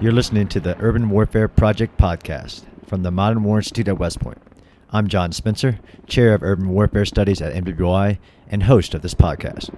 You're listening to the Urban Warfare Project podcast from the Modern War Institute at West Point. I'm John Spencer, Chair of Urban Warfare Studies at MWI and host of this podcast.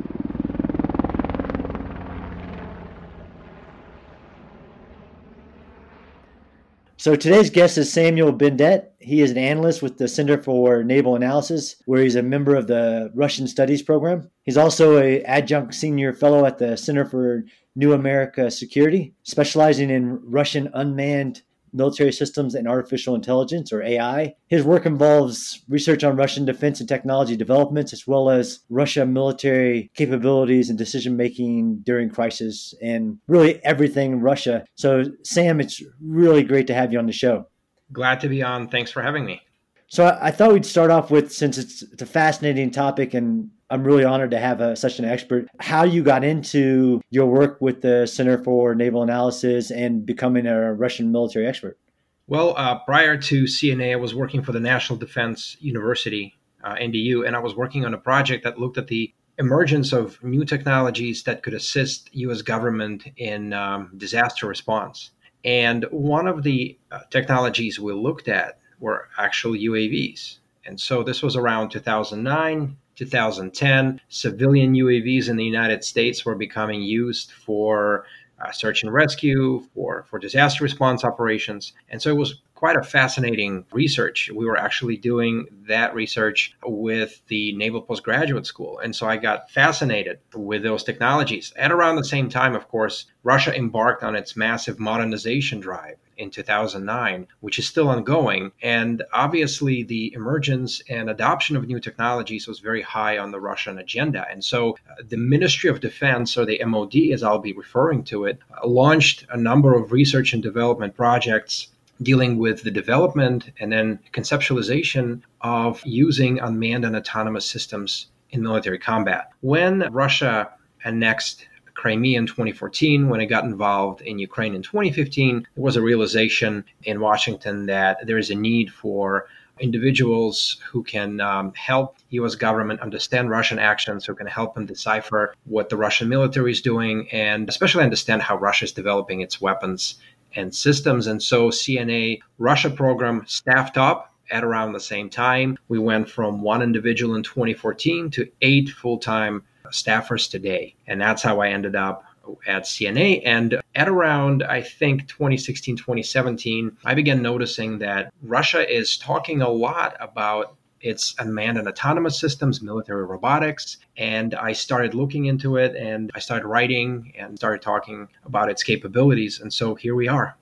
So today's guest is Samuel Bendett. He is an analyst with the Center for Naval Analysis, where he's a member of the Russian Studies program. He's also a adjunct senior fellow at the Center for New America Security, specializing in Russian unmanned military systems and artificial intelligence or AI. His work involves research on Russian defense and technology developments, as well as Russia military capabilities and decision making during crisis and really everything Russia. So, Sam, it's really great to have you on the show. Glad to be on. Thanks for having me. So, I thought we'd start off with since it's, it's a fascinating topic and I'm really honored to have a, such an expert. How you got into your work with the Center for Naval Analysis and becoming a Russian military expert? Well, uh, prior to CNA, I was working for the National Defense University, uh, NDU, and I was working on a project that looked at the emergence of new technologies that could assist U.S. government in um, disaster response. And one of the uh, technologies we looked at were actual UAVs. And so this was around 2009. 2010, civilian UAVs in the United States were becoming used for uh, search and rescue, for, for disaster response operations. And so it was quite a fascinating research. We were actually doing that research with the Naval Postgraduate School. And so I got fascinated with those technologies. At around the same time, of course, Russia embarked on its massive modernization drive in 2009, which is still ongoing. And obviously, the emergence and adoption of new technologies was very high on the Russian agenda. And so, uh, the Ministry of Defense, or the MOD, as I'll be referring to it, uh, launched a number of research and development projects dealing with the development and then conceptualization of using unmanned and autonomous systems in military combat. When Russia annexed Crimea in 2014, when it got involved in Ukraine in 2015, there was a realization in Washington that there is a need for individuals who can um, help U.S. government understand Russian actions, who can help them decipher what the Russian military is doing, and especially understand how Russia is developing its weapons and systems. And so CNA Russia program staffed up at around the same time. We went from one individual in 2014 to eight full time staffers today. And that's how I ended up at CNA. And at around, I think, 2016, 2017, I began noticing that Russia is talking a lot about its unmanned and autonomous systems, military robotics. And I started looking into it and I started writing and started talking about its capabilities. And so here we are.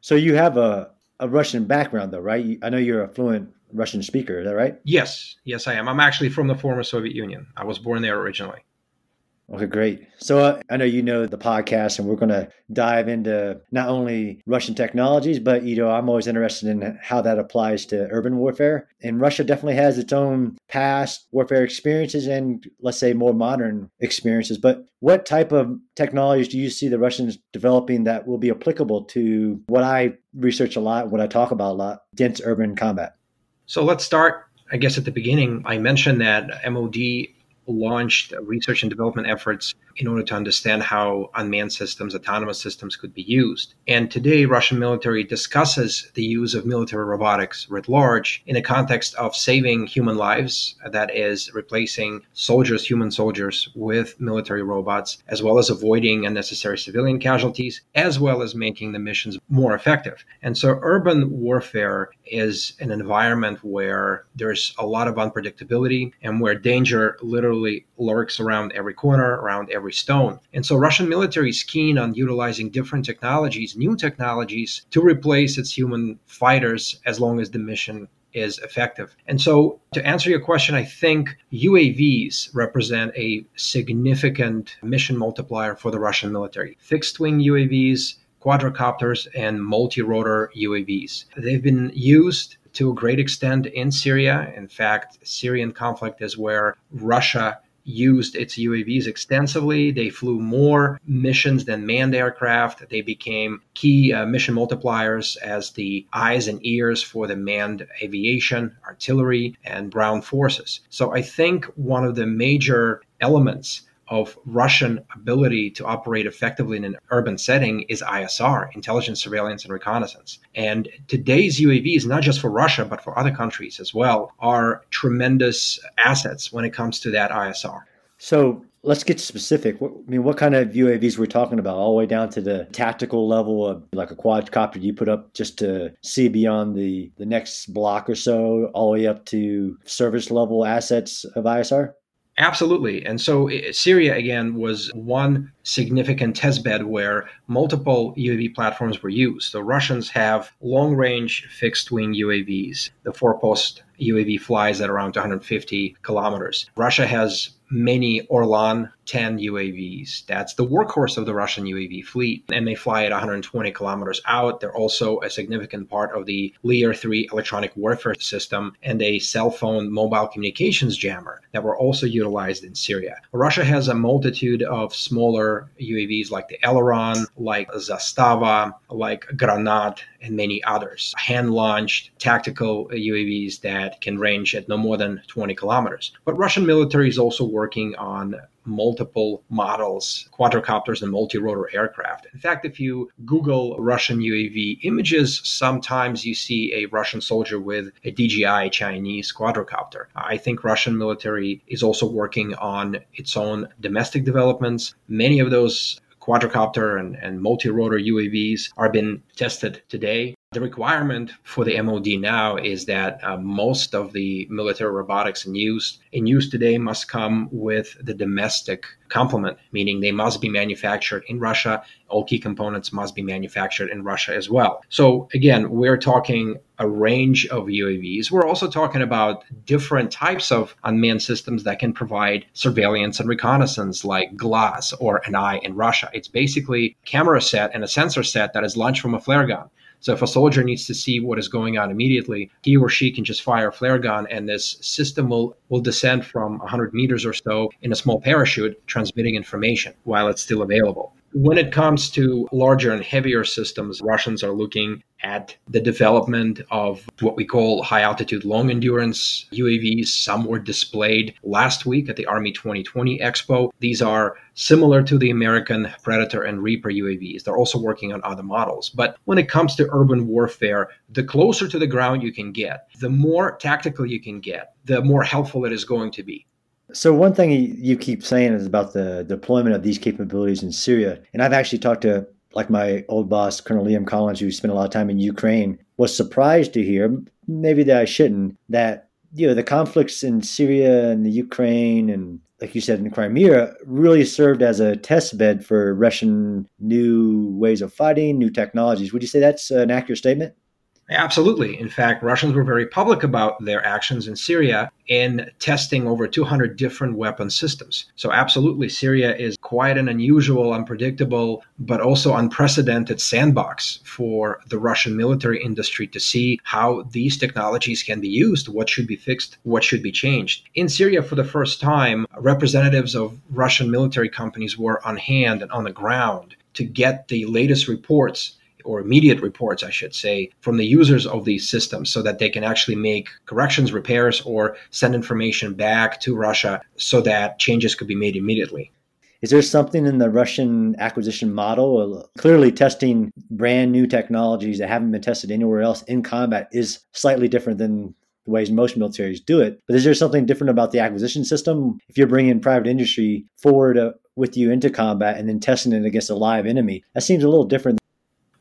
So you have a, a Russian background, though, right? I know you're a fluent Russian speaker. Is that right? Yes. Yes, I am. I'm actually from the former Soviet Union. I was born there originally. Okay, great. So uh, I know you know the podcast, and we're going to dive into not only Russian technologies, but you know I'm always interested in how that applies to urban warfare. And Russia definitely has its own past warfare experiences and let's say more modern experiences. But what type of technologies do you see the Russians developing that will be applicable to what I research a lot, what I talk about a lot, dense urban combat? So let's start I guess at the beginning, I mentioned that MOD launched research and development efforts in order to understand how unmanned systems, autonomous systems could be used. And today, Russian military discusses the use of military robotics writ large in a context of saving human lives, that is, replacing soldiers, human soldiers, with military robots, as well as avoiding unnecessary civilian casualties, as well as making the missions more effective. And so, urban warfare is an environment where there's a lot of unpredictability and where danger literally lurks around every corner, around every stone. And so Russian military is keen on utilizing different technologies, new technologies to replace its human fighters as long as the mission is effective. And so, to answer your question, I think UAVs represent a significant mission multiplier for the Russian military. Fixed wing UAVs, quadricopters, and multi rotor UAVs. They've been used to a great extent in Syria. In fact, Syrian conflict is where Russia used its UAVs extensively. They flew more missions than manned aircraft. They became key uh, mission multipliers as the eyes and ears for the manned aviation, artillery, and ground forces. So I think one of the major elements of Russian ability to operate effectively in an urban setting is ISR, intelligence, surveillance, and reconnaissance. And today's UAVs, not just for Russia, but for other countries as well, are tremendous assets when it comes to that ISR. So let's get specific. I mean, what kind of UAVs we're talking about, all the way down to the tactical level of like a quadcopter you put up just to see beyond the, the next block or so, all the way up to service level assets of ISR? Absolutely. And so eh, Syria, again, was one significant testbed where multiple UAV platforms were used. The Russians have long range fixed wing UAVs. The Forpost UAV flies at around 250 kilometers. Russia has many Orlan 10 UAVs. That's the workhorse of the Russian UAV fleet, and they fly at 120 kilometers out. They're also a significant part of the Leer 3 electronic warfare system and a cell phone mobile communications jammer that were also utilized in Syria. Russia has a multitude of smaller UAVs like the Eleron, like Zastava, like Granat, and many others. Hand launched tactical UAVs that can range at no more than 20 kilometers. But Russian military is also working on multiple models, quadrocopters and multi-rotor aircraft. In fact, if you Google Russian UAV images, sometimes you see a Russian soldier with a DJI Chinese quadrocopter. I think Russian military is also working on its own domestic developments. Many of those quadrocopter and, and multi-rotor UAVs are being tested today. The requirement for the MOD now is that uh, most of the military robotics in use in use today must come with the domestic complement, meaning they must be manufactured in Russia. All key components must be manufactured in Russia as well. So again, we're talking a range of UAVs. We're also talking about different types of unmanned systems that can provide surveillance and reconnaissance, like GLAS or an eye in Russia. It's basically a camera set and a sensor set that is launched from a flare gun. So if a soldier needs to see what is going on immediately, he or she can just fire a flare gun and this system will, will descend from 100 meters or so in a small parachute, transmitting information while it's still available. When it comes to larger and heavier systems, Russians are looking at the development of what we call high altitude long endurance UAVs. Some were displayed last week at the Army 2020 Expo. These are similar to the American Predator and Reaper UAVs. They're also working on other models. But when it comes to urban warfare, the closer to the ground you can get, the more tactical you can get, the more helpful it is going to be. So one thing you keep saying is about the deployment of these capabilities in Syria, and I've actually talked to like my old boss, Colonel Liam Collins, who spent a lot of time in Ukraine, was surprised to hear, maybe that I shouldn't, that you know the conflicts in Syria and the Ukraine and like you said in Crimea really served as a test bed for Russian new ways of fighting, new technologies. Would you say that's an accurate statement? Absolutely. In fact, Russians were very public about their actions in Syria in testing over 200 different weapon systems. So, absolutely, Syria is quite an unusual, unpredictable, but also unprecedented sandbox for the Russian military industry to see how these technologies can be used, what should be fixed, what should be changed. In Syria, for the first time, representatives of Russian military companies were on hand and on the ground to get the latest reports or immediate reports, I should say, from the users of these systems so that they can actually make corrections, repairs, or send information back to Russia so that changes could be made immediately. Is there something in the Russian acquisition model? Clearly, testing brand new technologies that haven't been tested anywhere else in combat is slightly different than the ways most militaries do it. But is there something different about the acquisition system? If you're bringing private industry forward uh, with you into combat and then testing it against a live enemy, that seems a little different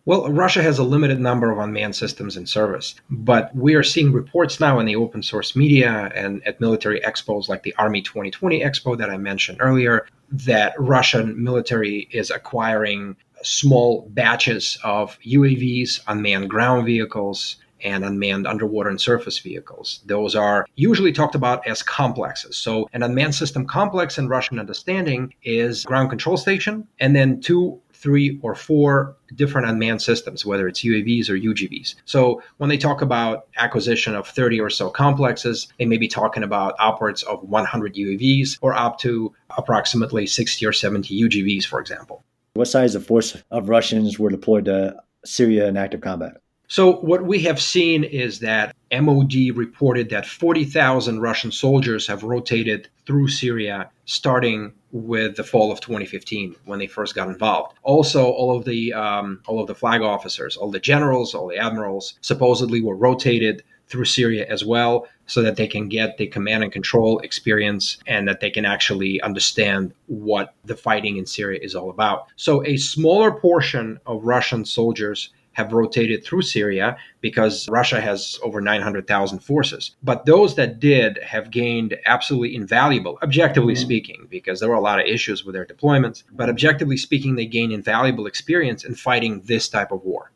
well, Russia has a limited number of unmanned systems in service, but we are seeing reports now in the open source media and at military expos like the Army 2020 Expo that I mentioned earlier that Russian military is acquiring small batches of UAVs, unmanned ground vehicles, and unmanned underwater and surface vehicles. Those are usually talked about as complexes. So, an unmanned system complex in Russian understanding is ground control station and then two three or four different unmanned systems, whether it's UAVs or UGVs. So when they talk about acquisition of 30 or so complexes, they may be talking about upwards of 100 UAVs or up to approximately 60 or 70 UGVs, for example. What size of force of Russians were deployed to Syria in active combat? So, what we have seen is that MOD reported that 40,000 Russian soldiers have rotated through Syria starting with the fall of 2015 when they first got involved. Also, all of the um, all of the flag officers, all the generals, all the admirals, supposedly were rotated through Syria as well, so that they can get the command and control experience and that they can actually understand what the fighting in Syria is all about. So, a smaller portion of Russian soldiers have rotated through Syria because Russia has over 900,000 forces. But those that did have gained absolutely invaluable, objectively mm-hmm. speaking, because there were a lot of issues with their deployments, but objectively speaking, they gained invaluable experience in fighting this type of war.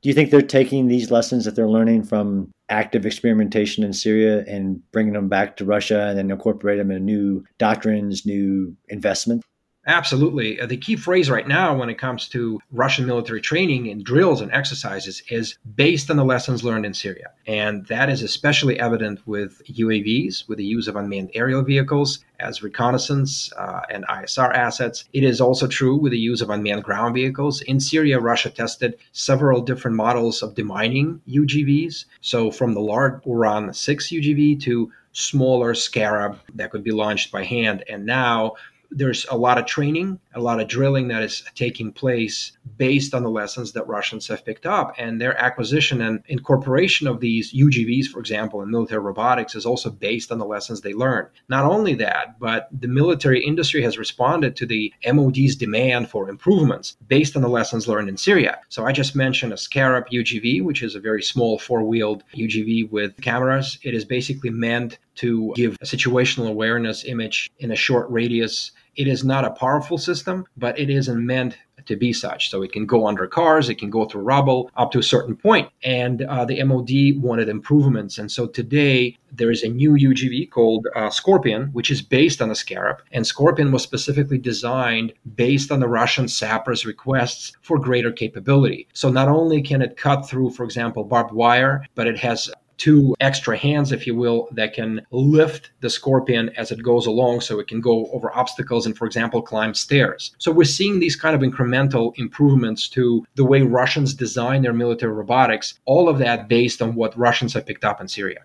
Do you think they're taking these lessons that they're learning from active experimentation in Syria and bringing them back to Russia and then incorporate them in new doctrines, new investment? Absolutely. Uh, the key phrase right now when it comes to Russian military training and drills and exercises is based on the lessons learned in Syria. And that is especially evident with UAVs, with the use of unmanned aerial vehicles as reconnaissance uh, and ISR assets. It is also true with the use of unmanned ground vehicles. In Syria, Russia tested several different models of demining UGVs. So from the large Uran 6 UGV to smaller Scarab that could be launched by hand. And now there's a lot of training, a lot of drilling that is taking place based on the lessons that Russians have picked up. And their acquisition and incorporation of these UGVs, for example, in military robotics is also based on the lessons they learned. Not only that, but the military industry has responded to the MOD's demand for improvements based on the lessons learned in Syria. So I just mentioned a Scarab UGV, which is a very small four wheeled UGV with cameras. It is basically meant to give a situational awareness image in a short radius it is not a powerful system, but it isn't meant to be such. So it can go under cars, it can go through rubble up to a certain point. And uh, the MOD wanted improvements. And so today there is a new UGV called uh, Scorpion, which is based on the Scarab. And Scorpion was specifically designed based on the Russian sappers' requests for greater capability. So not only can it cut through, for example, barbed wire, but it has two extra hands, if you will, that can lift the scorpion as it goes along so it can go over obstacles and, for example, climb stairs. So we're seeing these kind of incremental improvements to the way Russians design their military robotics, all of that based on what Russians have picked up in Syria.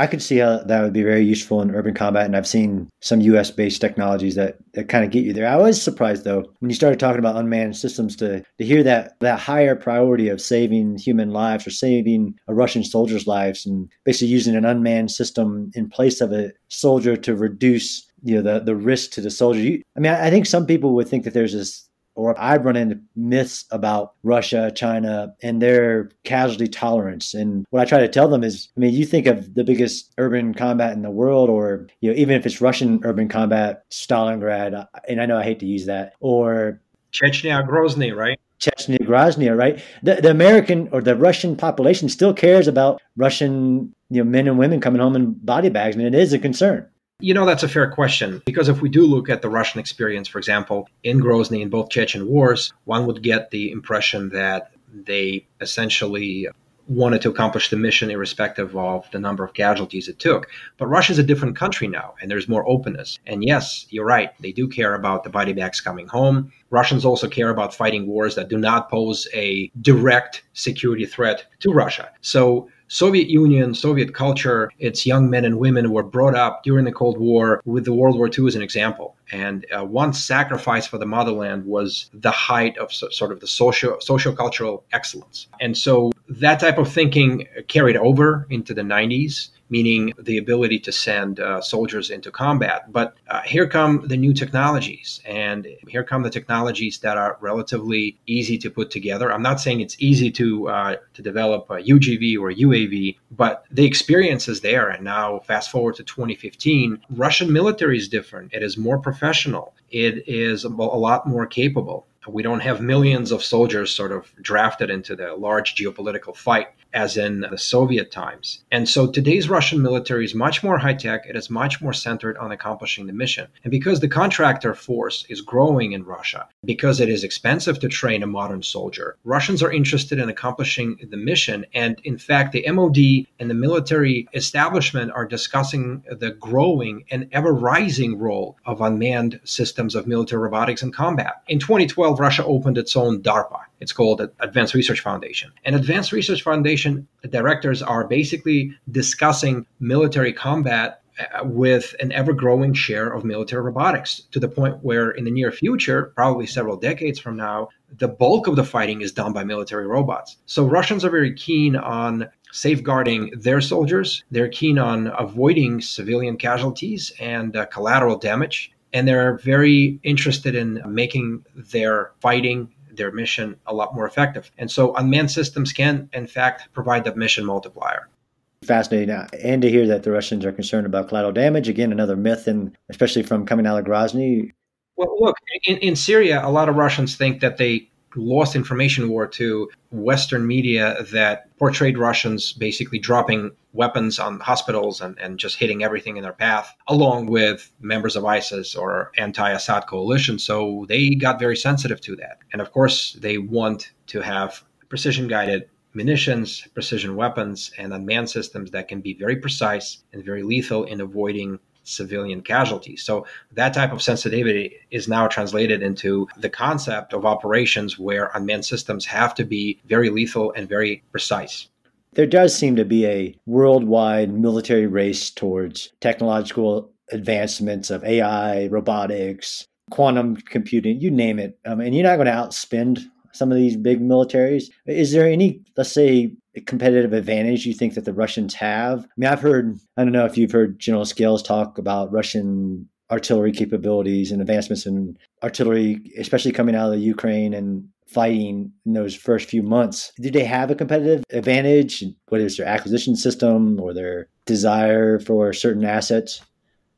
I could see how that would be very useful in urban combat, and I've seen some U.S. based technologies that, that kind of get you there. I was surprised though when you started talking about unmanned systems to to hear that that higher priority of saving human lives or saving a Russian soldier's lives, and basically using an unmanned system in place of a soldier to reduce you know the the risk to the soldier. You, I mean, I, I think some people would think that there's this or I've run into myths about Russia, China, and their casualty tolerance. And what I try to tell them is, I mean, you think of the biggest urban combat in the world, or you know, even if it's Russian urban combat, Stalingrad, and I know I hate to use that, or Chechnya, Grozny, right? Chechnya, Grozny, right? The, the American or the Russian population still cares about Russian, you know, men and women coming home in body bags, and it is a concern. You know, that's a fair question because if we do look at the Russian experience, for example, in Grozny in both Chechen wars, one would get the impression that they essentially wanted to accomplish the mission irrespective of the number of casualties it took. But Russia is a different country now, and there's more openness. And yes, you're right, they do care about the body bags coming home. Russians also care about fighting wars that do not pose a direct security threat to Russia. So Soviet Union, Soviet culture, its young men and women were brought up during the Cold War with the World War II as an example. And uh, one sacrifice for the motherland was the height of so, sort of the social social cultural excellence. And so that type of thinking carried over into the 90s meaning the ability to send uh, soldiers into combat. But uh, here come the new technologies, and here come the technologies that are relatively easy to put together. I'm not saying it's easy to uh, to develop a UGV or UAV, but the experience is there. And now, fast forward to 2015, Russian military is different. It is more professional. It is a lot more capable. We don't have millions of soldiers sort of drafted into the large geopolitical fight as in the Soviet times. And so today's Russian military is much more high tech, it is much more centered on accomplishing the mission. And because the contractor force is growing in Russia, because it is expensive to train a modern soldier, Russians are interested in accomplishing the mission. And in fact, the MOD and the military establishment are discussing the growing and ever rising role of unmanned systems of military robotics in combat. In 2012, Russia opened its own DARPA. It's called Advanced Research Foundation. And Advanced Research Foundation directors are basically discussing military combat uh, with an ever growing share of military robotics to the point where, in the near future, probably several decades from now, the bulk of the fighting is done by military robots. So Russians are very keen on safeguarding their soldiers. They're keen on avoiding civilian casualties and uh, collateral damage. And they're very interested in making their fighting, their mission, a lot more effective. And so unmanned systems can, in fact, provide the mission multiplier fascinating and to hear that the Russians are concerned about collateral damage. Again, another myth, and especially from coming out of Grozny. Well, look, in, in Syria, a lot of Russians think that they lost information war to Western media that portrayed Russians basically dropping weapons on hospitals and, and just hitting everything in their path, along with members of ISIS or anti Assad coalition. So they got very sensitive to that. And of course, they want to have precision guided munitions, precision weapons, and unmanned systems that can be very precise and very lethal in avoiding civilian casualties. So that type of sensitivity is now translated into the concept of operations where unmanned systems have to be very lethal and very precise. There does seem to be a worldwide military race towards technological advancements of AI, robotics, quantum computing, you name it. Um, and you're not going to outspend some of these big militaries. Is there any, let's say, competitive advantage you think that the Russians have? I mean, I've heard, I don't know if you've heard General Scales talk about Russian artillery capabilities and advancements in artillery, especially coming out of the Ukraine and fighting in those first few months. Did they have a competitive advantage, whether it's their acquisition system or their desire for certain assets?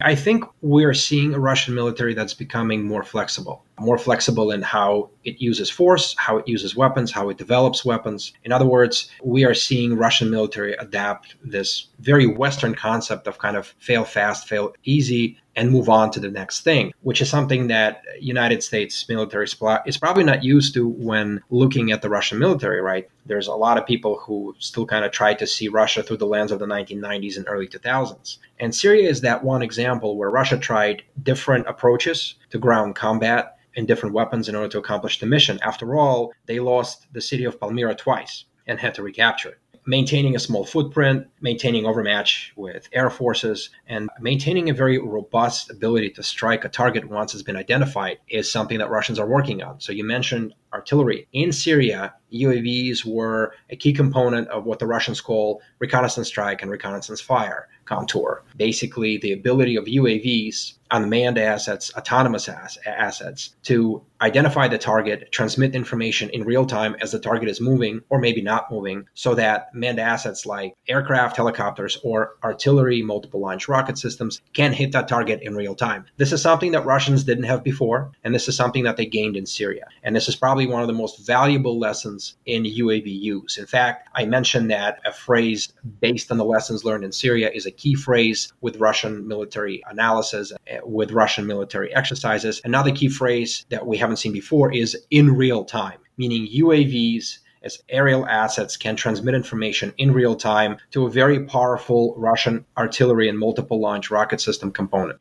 I think we're seeing a Russian military that's becoming more flexible, more flexible in how it uses force, how it uses weapons, how it develops weapons. In other words, we are seeing Russian military adapt this very Western concept of kind of fail fast, fail easy, and move on to the next thing, which is something that United States military is probably not used to when looking at the Russian military, right? There's a lot of people who still kind of try to see Russia through the lens of the 1990s and early 2000s. And Syria is that one example where Russia tried different approaches to ground combat and different weapons in order to accomplish the mission. After all, they lost the city of Palmyra twice and had to recapture it maintaining a small footprint, maintaining overmatch with air forces, and maintaining a very robust ability to strike a target once it's been identified is something that Russians are working on. So you mentioned artillery. In Syria, UAVs were a key component of what the Russians call reconnaissance strike and reconnaissance fire contour. Basically, the ability of UAVs, unmanned assets, autonomous ass- assets, to identify the target, transmit information in real time as the target is moving or maybe not moving, so that manned assets like aircraft, helicopters, or artillery, multiple launch rocket systems can hit that target in real time. This is something that Russians didn't have before, and this is something that they gained in Syria. And this is probably one of the most valuable lessons in UAV use. In fact, I mentioned that a phrase based on the lessons learned in Syria is a key phrase with Russian military analysis, eh, with Russian military exercises. Another key phrase that we haven't seen before is in real time, meaning UAVs as aerial assets can transmit information in real time to a very powerful Russian artillery and multiple launch rocket system component.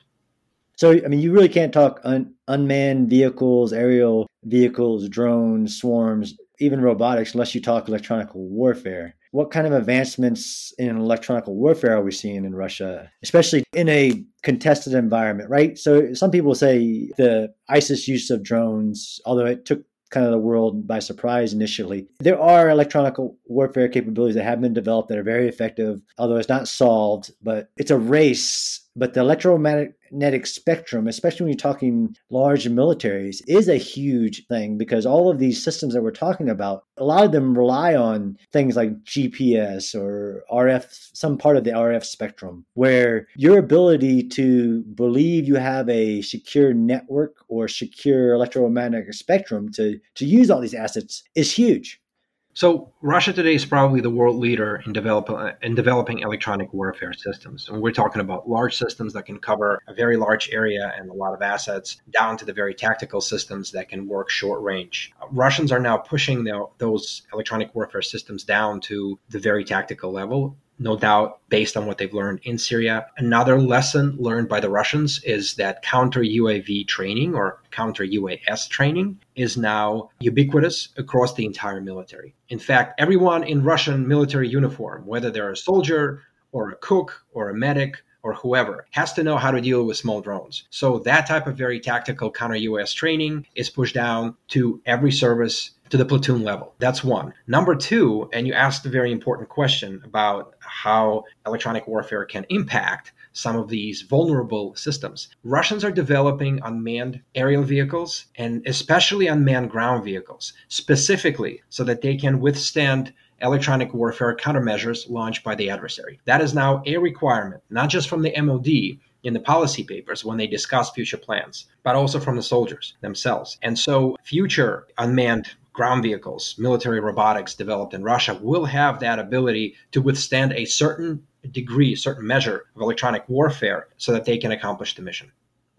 So, I mean, you really can't talk un- unmanned vehicles, aerial vehicles, drones, swarms, even robotics unless you talk electronic warfare what kind of advancements in electronic warfare are we seeing in Russia, especially in a contested environment, right? So some people say the ISIS use of drones, although it took kind of the world by surprise initially. There are electronic warfare capabilities that have been developed that are very effective, although it's not solved, but it's a race but the electromagnetic spectrum, especially when you're talking large militaries, is a huge thing because all of these systems that we're talking about, a lot of them rely on things like GPS or RF, some part of the RF spectrum, where your ability to believe you have a secure network or secure electromagnetic spectrum to, to use all these assets is huge. So Russia today is probably the world leader in developing in developing electronic warfare systems. And we're talking about large systems that can cover a very large area and a lot of assets, down to the very tactical systems that can work short range. Russians are now pushing the, those electronic warfare systems down to the very tactical level no doubt based on what they've learned in Syria. Another lesson learned by the Russians is that counter UAV training or counter UAS training is now ubiquitous across the entire military. In fact, everyone in Russian military uniform, whether they're a soldier or a cook or a medic or whoever has to know how to deal with small drones. So that type of very tactical counter UAS training is pushed down to every service to the platoon level. That's one. Number two, and you asked a very important question about how electronic warfare can impact some of these vulnerable systems. Russians are developing unmanned aerial vehicles and especially unmanned ground vehicles, specifically so that they can withstand electronic warfare countermeasures launched by the adversary. That is now a requirement, not just from the MOD, in the policy papers when they discuss future plans, but also from the soldiers themselves. And so, future unmanned ground vehicles, military robotics developed in Russia will have that ability to withstand a certain degree, certain measure of electronic warfare so that they can accomplish the mission.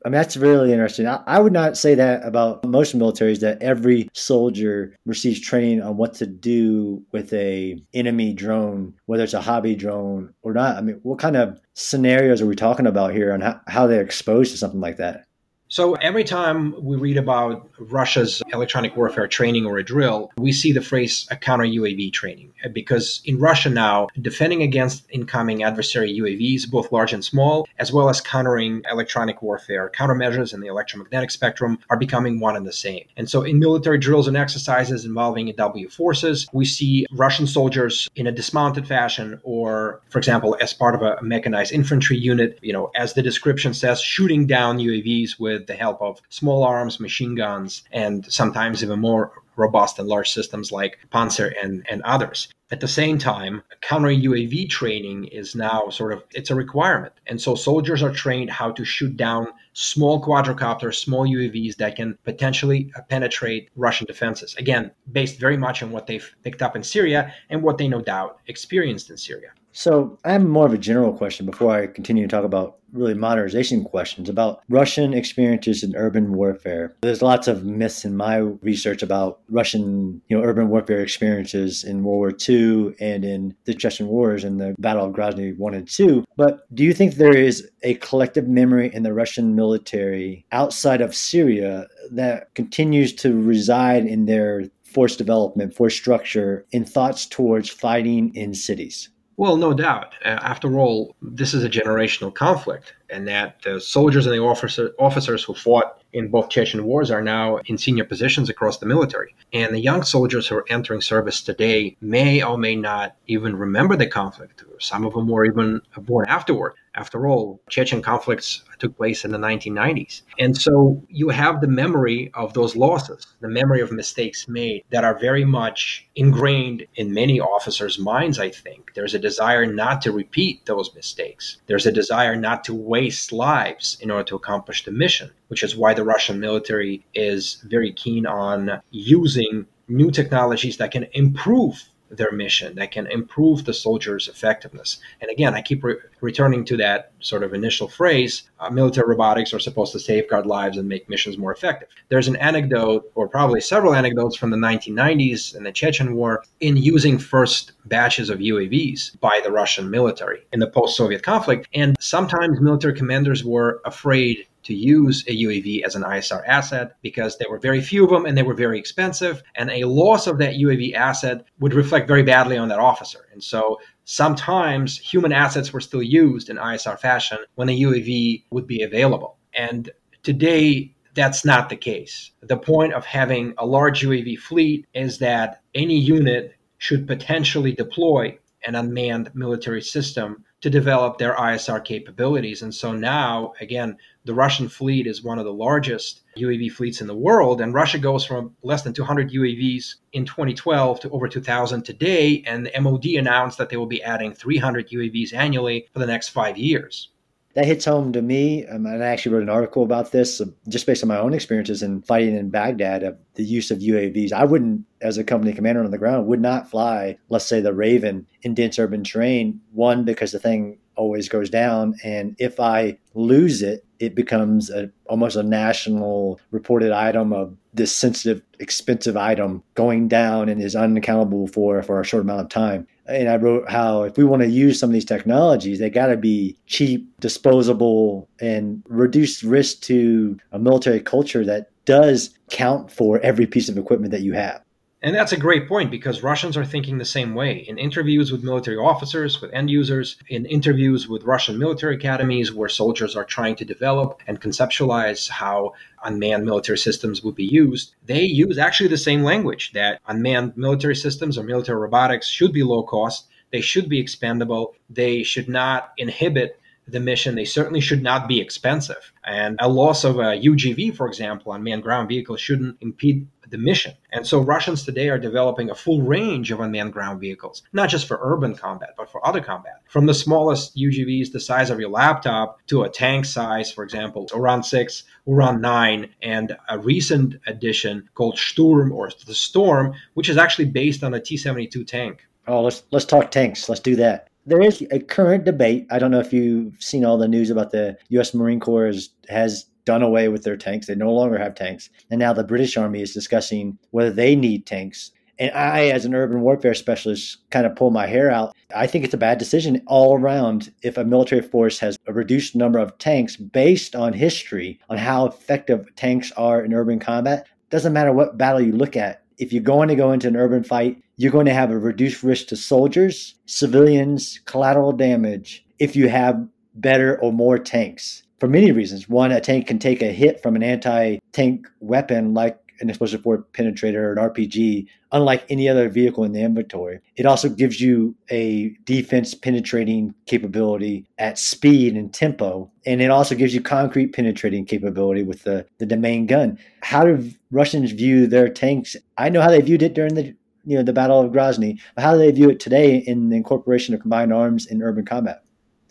I mean, that's really interesting. I, I, would not say that about most militaries that every soldier receives training on what to do with a enemy drone, whether it's a hobby drone or not. I mean, what kind of scenarios are we talking about here and how, how they're exposed to something like that? So every time we read about Russia's electronic warfare training or a drill, we see the phrase counter UAV training. Uh, because in Russia now, defending against incoming adversary UAVs, both large and small, as well as countering electronic warfare countermeasures in the electromagnetic spectrum are becoming one and the same. And so in military drills and exercises involving EW forces, we see Russian soldiers in a dismounted fashion or, for example, as part of a mechanized infantry unit, you know, as the description says, shooting down UAVs with with the help of small arms, machine guns, and sometimes even more robust and large systems like Pantsir and, and others. At the same time, counter UAV training is now sort of it's a requirement. And so soldiers are trained how to shoot down small quadricopters, small UAVs that can potentially penetrate Russian defenses. Again, based very much on what they've picked up in Syria and what they no doubt experienced in Syria. So I have more of a general question before I continue to talk about really modernization questions about Russian experiences in urban warfare. There's lots of myths in my research about Russian, you know, urban warfare experiences in World War II and in the Chechen Wars and the Battle of Grozny 1 and 2. But do you think there is a collective memory in the Russian military outside of Syria that continues to reside in their force development, force structure, in thoughts towards fighting in cities? Well, no doubt. Uh, after all, this is a generational conflict, and that the soldiers and the officer, officers who fought in both Chechen wars are now in senior positions across the military. And the young soldiers who are entering service today may or may not even remember the conflict. Some of them were even born afterward. After all, Chechen conflicts took place in the 1990s. And so you have the memory of those losses, the memory of mistakes made that are very much ingrained in many officers' minds, I think. There's a desire not to repeat those mistakes, there's a desire not to waste lives in order to accomplish the mission, which is why the Russian military is very keen on using new technologies that can improve their mission that can improve the soldiers' effectiveness. And again, I keep re- returning to that sort of initial phrase uh, military robotics are supposed to safeguard lives and make missions more effective. There's an anecdote, or probably several anecdotes from the 1990s and the Chechen War, in using first batches of UAVs by the Russian military in the post Soviet conflict. And sometimes military commanders were afraid to use a UAV as an ISR asset because there were very few of them and they were very expensive. And a loss of that UAV asset would reflect very badly on that officer. And so sometimes human assets were still used in ISR fashion when a UAV would be available. And today, that's not the case. The point of having a large UAV fleet is that any unit should potentially deploy an unmanned military system to develop their ISR capabilities. And so now, again, the Russian fleet is one of the largest UAV fleets in the world, and Russia goes from less than 200 UAVs in 2012 to over 2,000 today. And the MOD announced that they will be adding 300 UAVs annually for the next five years that hits home to me. Um, and I actually wrote an article about this uh, just based on my own experiences in fighting in Baghdad of the use of UAVs. I wouldn't, as a company commander on the ground, would not fly, let's say, the Raven in dense urban terrain. One, because the thing always goes down. And if I lose it, it becomes a, almost a national reported item of this sensitive, expensive item going down and is unaccountable for for a short amount of time. And I wrote how if we want to use some of these technologies, they got to be cheap, disposable, and reduce risk to a military culture that does count for every piece of equipment that you have. And that's a great point because Russians are thinking the same way. In interviews with military officers, with end users, in interviews with Russian military academies where soldiers are trying to develop and conceptualize how unmanned military systems would be used, they use actually the same language that unmanned military systems or military robotics should be low cost, they should be expendable, they should not inhibit the mission. They certainly should not be expensive. And a loss of a UGV, for example, on manned ground vehicle, shouldn't impede the mission. And so Russians today are developing a full range of unmanned ground vehicles, not just for urban combat, but for other combat. From the smallest UGVs the size of your laptop to a tank size, for example, Uran 6, Uran 9, and a recent addition called Sturm or the Storm, which is actually based on a T 72 tank. Oh, let's let's talk tanks. Let's do that. There is a current debate. I don't know if you've seen all the news about the U.S. Marine Corps has, has done away with their tanks. They no longer have tanks. And now the British Army is discussing whether they need tanks. And I, as an urban warfare specialist, kind of pull my hair out. I think it's a bad decision all around if a military force has a reduced number of tanks based on history on how effective tanks are in urban combat. Doesn't matter what battle you look at. If you're going to go into an urban fight, you're going to have a reduced risk to soldiers, civilians, collateral damage if you have better or more tanks for many reasons. One, a tank can take a hit from an anti tank weapon like an explosive force penetrator or an RPG, unlike any other vehicle in the inventory. It also gives you a defense penetrating capability at speed and tempo. And it also gives you concrete penetrating capability with the, the main gun. How do Russians view their tanks? I know how they viewed it during the you know the Battle of Grozny. But how do they view it today in the incorporation of combined arms in urban combat?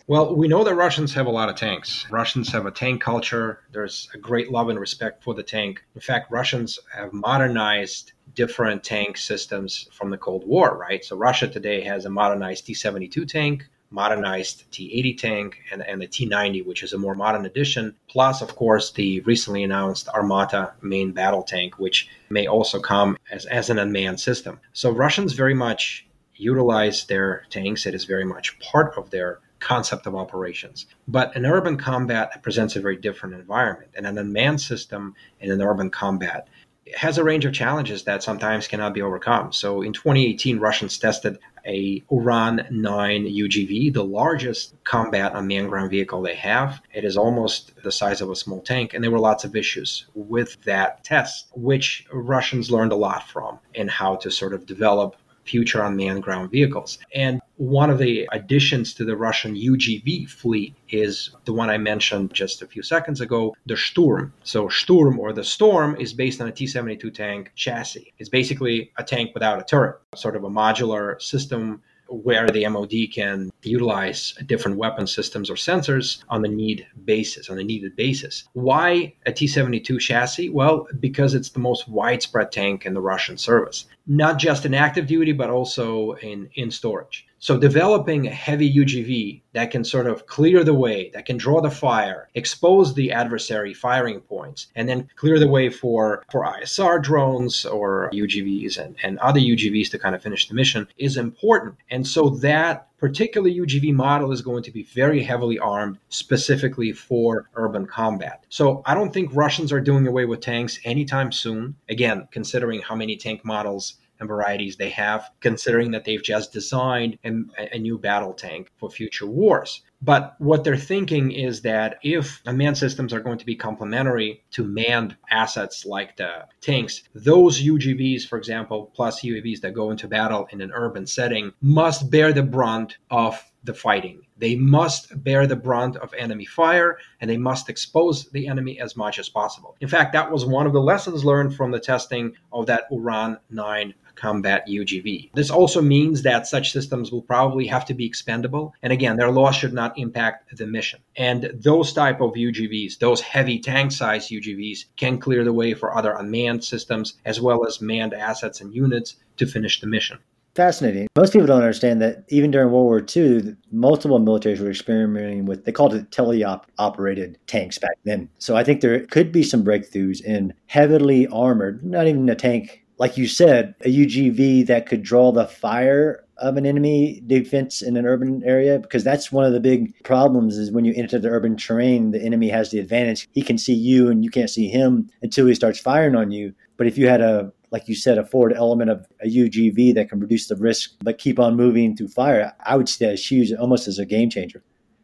Well, we know that Russians have a lot of tanks. Russians have a tank culture. There's a great love and respect for the tank. In fact, Russians have modernized different tank systems from the Cold War, right? So Russia today has a modernized T 72 tank, modernized T80 tank and, and the T90, which is a more modern edition, plus, of course, the recently announced Armata main battle tank, which may also come as, as an unmanned system. So Russians very much utilize their tanks. It is very much part of their concept of operations. But an urban combat presents a very different environment. And an unmanned system in an urban combat has a range of challenges that sometimes cannot be overcome. So in 2018, Russians tested a Uran 9 UGV, the largest combat unmanned ground vehicle they have. It is almost the size of a small tank, and there were lots of issues with that test, which Russians learned a lot from in how to sort of develop future unmanned ground vehicles. And one of the additions to the Russian UGV fleet is the one I mentioned just a few seconds ago, the Sturm. So, Sturm or the Storm is based on a T 72 tank chassis. It's basically a tank without a turret, sort of a modular system where the MOD can utilize different weapon systems or sensors on the need basis, on a needed basis. Why a T 72 chassis? Well, because it's the most widespread tank in the Russian service, not just in active duty, but also in, in storage. So developing a heavy UGV that can sort of clear the way, that can draw the fire, expose the adversary firing points, and then clear the way for, for ISR drones or UGVs and, and other UGVs to kind of finish the mission is important. And so that particular UGV model is going to be very heavily armed specifically for urban combat. So I don't think Russians are doing away with tanks anytime soon. Again, considering how many tank models and varieties they have, considering that they've just designed a, a new battle tank for future wars. But what they're thinking is that if unmanned systems are going to be complementary to manned assets like the tanks, those UGVs, for example, plus UAVs that go into battle in an urban setting, must bear the brunt of the fighting. They must bear the brunt of enemy fire and they must expose the enemy as much as possible. In fact, that was one of the lessons learned from the testing of that Uran 9 combat UGV. This also means that such systems will probably have to be expendable. And again, their loss should not impact the mission. And those type of UGVs, those heavy tank size UGVs, can clear the way for other unmanned systems as well as manned assets and units to finish the mission fascinating. Most people don't understand that even during World War II, multiple militaries were experimenting with, they called it teleop operated tanks back then. So I think there could be some breakthroughs in heavily armored, not even a tank like you said, a UGV that could draw the fire of an enemy defense in an urban area because that's one of the big problems is when you enter the urban terrain the enemy has the advantage he can see you and you can't see him until he starts firing on you but if you had a like you said, a forward element of a UGV that can reduce the risk but keep on moving through fire, I would see that as huge, almost as a game changer.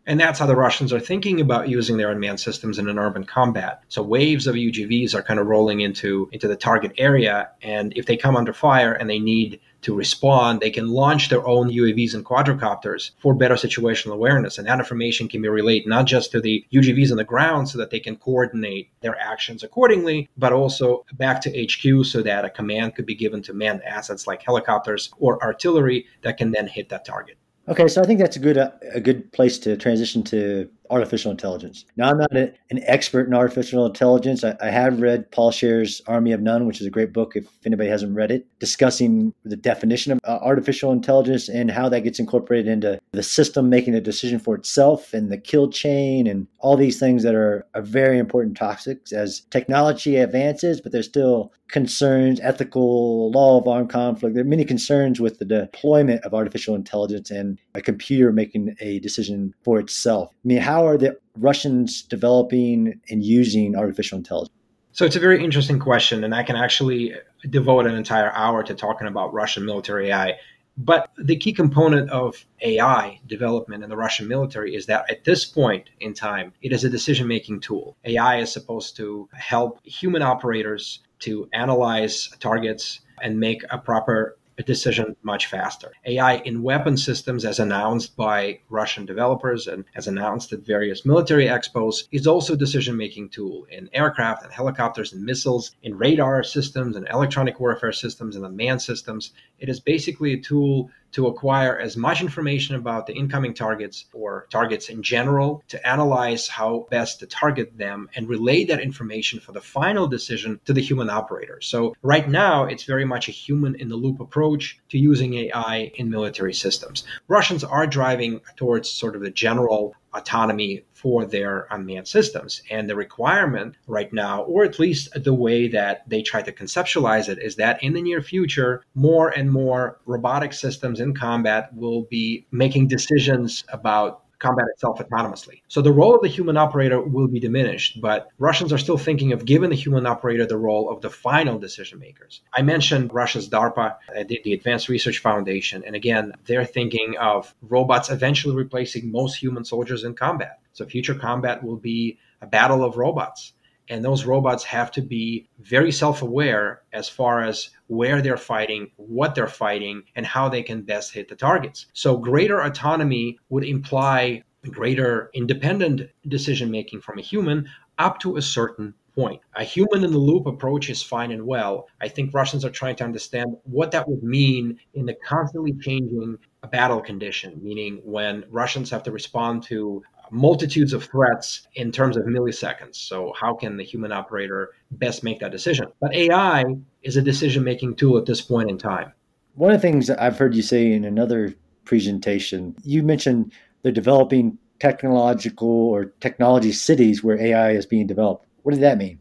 And that's how the Russians are thinking about using their unmanned systems in an urban combat. So waves of UGVs are kind of rolling into, into the target area. And if they come under fire and they need to respond, they can launch their own UAVs and quadricopters for better situational awareness. And that information can be relayed not just to the UGVs on the ground so that they can coordinate their actions accordingly, but also back to HQ so that a command could be given to manned assets like helicopters or artillery that can then hit that target. Okay, so I think that's a good uh, a good place to transition to artificial intelligence. Now, I'm not a, an expert in artificial intelligence. I, I, have read Paul Scharre's Army of None, which is a great book if anybody hasn't read it, discussing the definition of uh, artificial intelligence and how that gets incorporated into the system making a decision for itself and the kill chain and all these things that are, are very important topics as technology advances, but there's still concerns, ethical, law of armed conflict. There are many concerns with the deployment of artificial intelligence and a computer making a decision for itself. I mean, how are the Russians developing and using artificial intelligence? So it's a very interesting question, and I can actually devote an entire hour to talking about Russian military AI. But the key component of AI development in the Russian military is that at this point in time, it is a decision making tool. AI is supposed to help human operators to analyze targets and make a proper a decision much faster. AI in weapon systems, as announced by Russian developers and as announced at various military expos, is also a decision making tool in aircraft and helicopters and missiles, in radar systems and electronic warfare systems and unmanned systems. It is basically a tool to acquire as much information about the incoming targets or targets in general, to analyze how best to target them and relay that information for the final decision to the human operator. So, right now, it's very much a human in the loop approach to using AI in military systems. Russians are driving towards sort of the general autonomy for their unmanned systems. And the requirement right now, or at least the way that they try to conceptualize it, is that in the near future, more and more robotic systems in combat will be making decisions about combat itself autonomously. So the role of the human operator will be diminished, but Russians are still thinking of giving the human operator the role of the final decision makers. I mentioned Russia's DARPA, uh, the, the Advanced Research Foundation, and again, they're thinking of robots eventually replacing most human soldiers in combat. So future combat will be a battle of robots. And those robots have to be very self aware as far as where they're fighting, what they're fighting, and how they can best hit the targets. So, greater autonomy would imply greater independent decision making from a human up to a certain point. A human in the loop approach is fine and well. I think Russians are trying to understand what that would mean in the constantly changing battle condition, meaning when Russians have to respond to multitudes of threats in terms of milliseconds. So, how can the human operator best make that decision? But AI is a decision making tool at this point in time. One of the things I've heard you say in another presentation, you mentioned they're developing technological or technology cities where AI is being developed. What did that mean?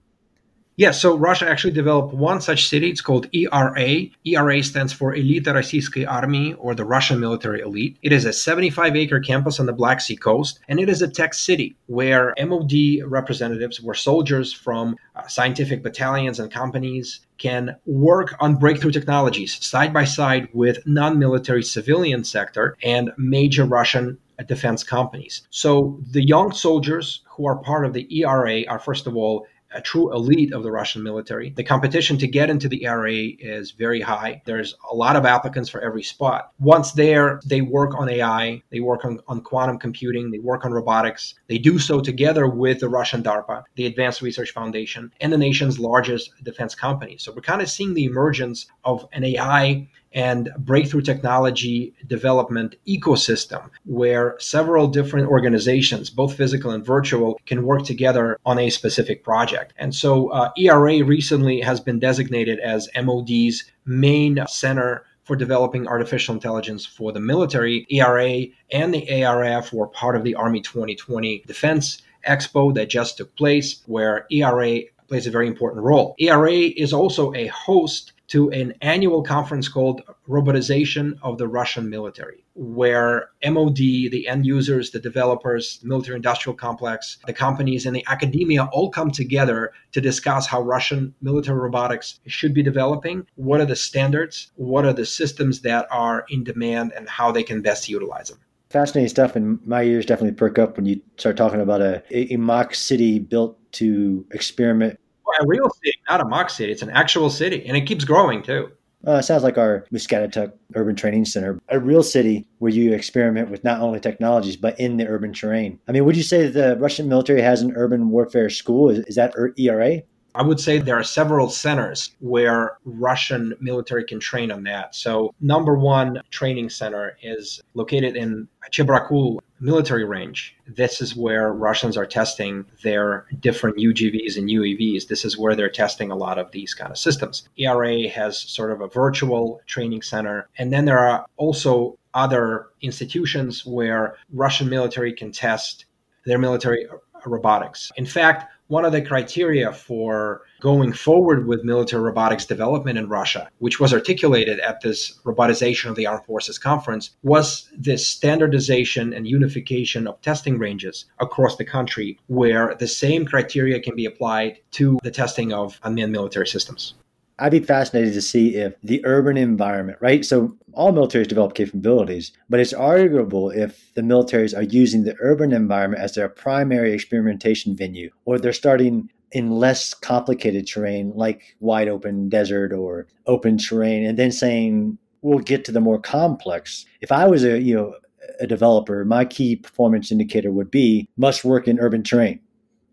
Yeah, so Russia actually developed one such city. It's called ERA. ERA stands for Elite Rossiyskoy Army or the Russian military elite. It is a 75 acre campus on the Black Sea coast, and it is a tech city where MOD representatives where soldiers from uh, scientific battalions and companies can work on breakthrough technologies side by side with non military civilian sector and major Russian defense companies. So the young soldiers who are part of the ERA are, first of all, a true elite of the Russian military. The competition to get into the ERA is very high. There's a lot of applicants for every spot. Once there, they work on AI, they work on, on quantum computing, they work on robotics. They do so together with the Russian DARPA, the Advanced Research Foundation, and the nation's largest defense company. So we're kind of seeing the emergence of an AI and breakthrough technology development ecosystem where several different organizations, both physical and virtual, can work together on a specific project. And so uh, ERA recently has been designated as MOD's main center for developing artificial intelligence for the military. ERA and the ARF were part of the Army 2020 Defense Expo that just took place, where ERA plays a very important role. ERA is also a host to an annual conference called Robotization of the Russian Military, where MOD, the end users, the developers, the military industrial complex, the companies, and the academia all come together to discuss how Russian military robotics should be developing, what are the standards, what are the systems that are in demand, and how they can best utilize them. Fascinating stuff and my ears definitely perk up when you start talking about a, a mock city built to experiment a real city not a mock city it's an actual city and it keeps growing too uh, sounds like our Muscatatuck Urban Training Center, a real city where you experiment with not only technologies but in the urban terrain. I mean, would you say the Russian military has an urban warfare school? Is, is that ERA? I would say there are several centers where Russian military can train on that. So, number one training center is located in Chebarkul military range. This is where Russians are testing their different UGVs and UAVs. This is where they're testing a lot of these kind of systems. ERA has sort of a virtual training center. And then there are also other institutions where Russian military can test their military robotics. In fact, one of the criteria for going forward with military robotics development in Russia, which was articulated at this robotization of the armed forces conference, was this standardization and unification of testing ranges across the country where the same criteria can be applied to the testing of unmanned military systems. I'd be fascinated to see if the urban environment, right? So all militaries develop capabilities, but it's arguable if the militaries are using the urban environment as their primary experimentation venue, or they're starting in less complicated terrain like wide open desert or open terrain, and then saying we'll get to the more complex. If I was a you know a developer, my key performance indicator would be must work in urban terrain.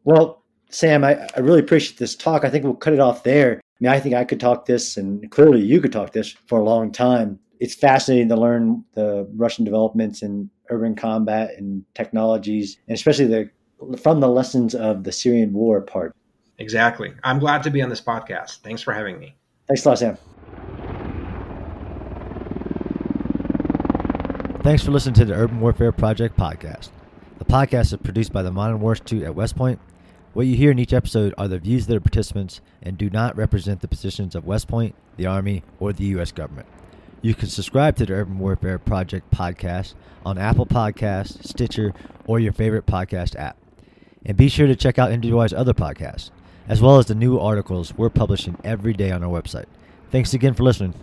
Well, Sam, I, I really appreciate this talk. I think we'll cut it off there mean, I think I could talk this, and clearly you could talk this for a long time. It's fascinating to learn the Russian developments in urban combat and technologies, and especially the from the lessons of the Syrian war part. Exactly. I'm glad to be on this podcast. Thanks for having me. Thanks a lot, Sam. Thanks for listening to the Urban Warfare Project podcast. The podcast is produced by the Modern War Institute at West Point what you hear in each episode are the views of the participants and do not represent the positions of West Point, the Army, or the U.S. government. You can subscribe to the Urban Warfare Project podcast on Apple Podcasts, Stitcher, or your favorite podcast app. And be sure to check out MWI's other podcasts, as well as the new articles we're publishing every day on our website. Thanks again for listening.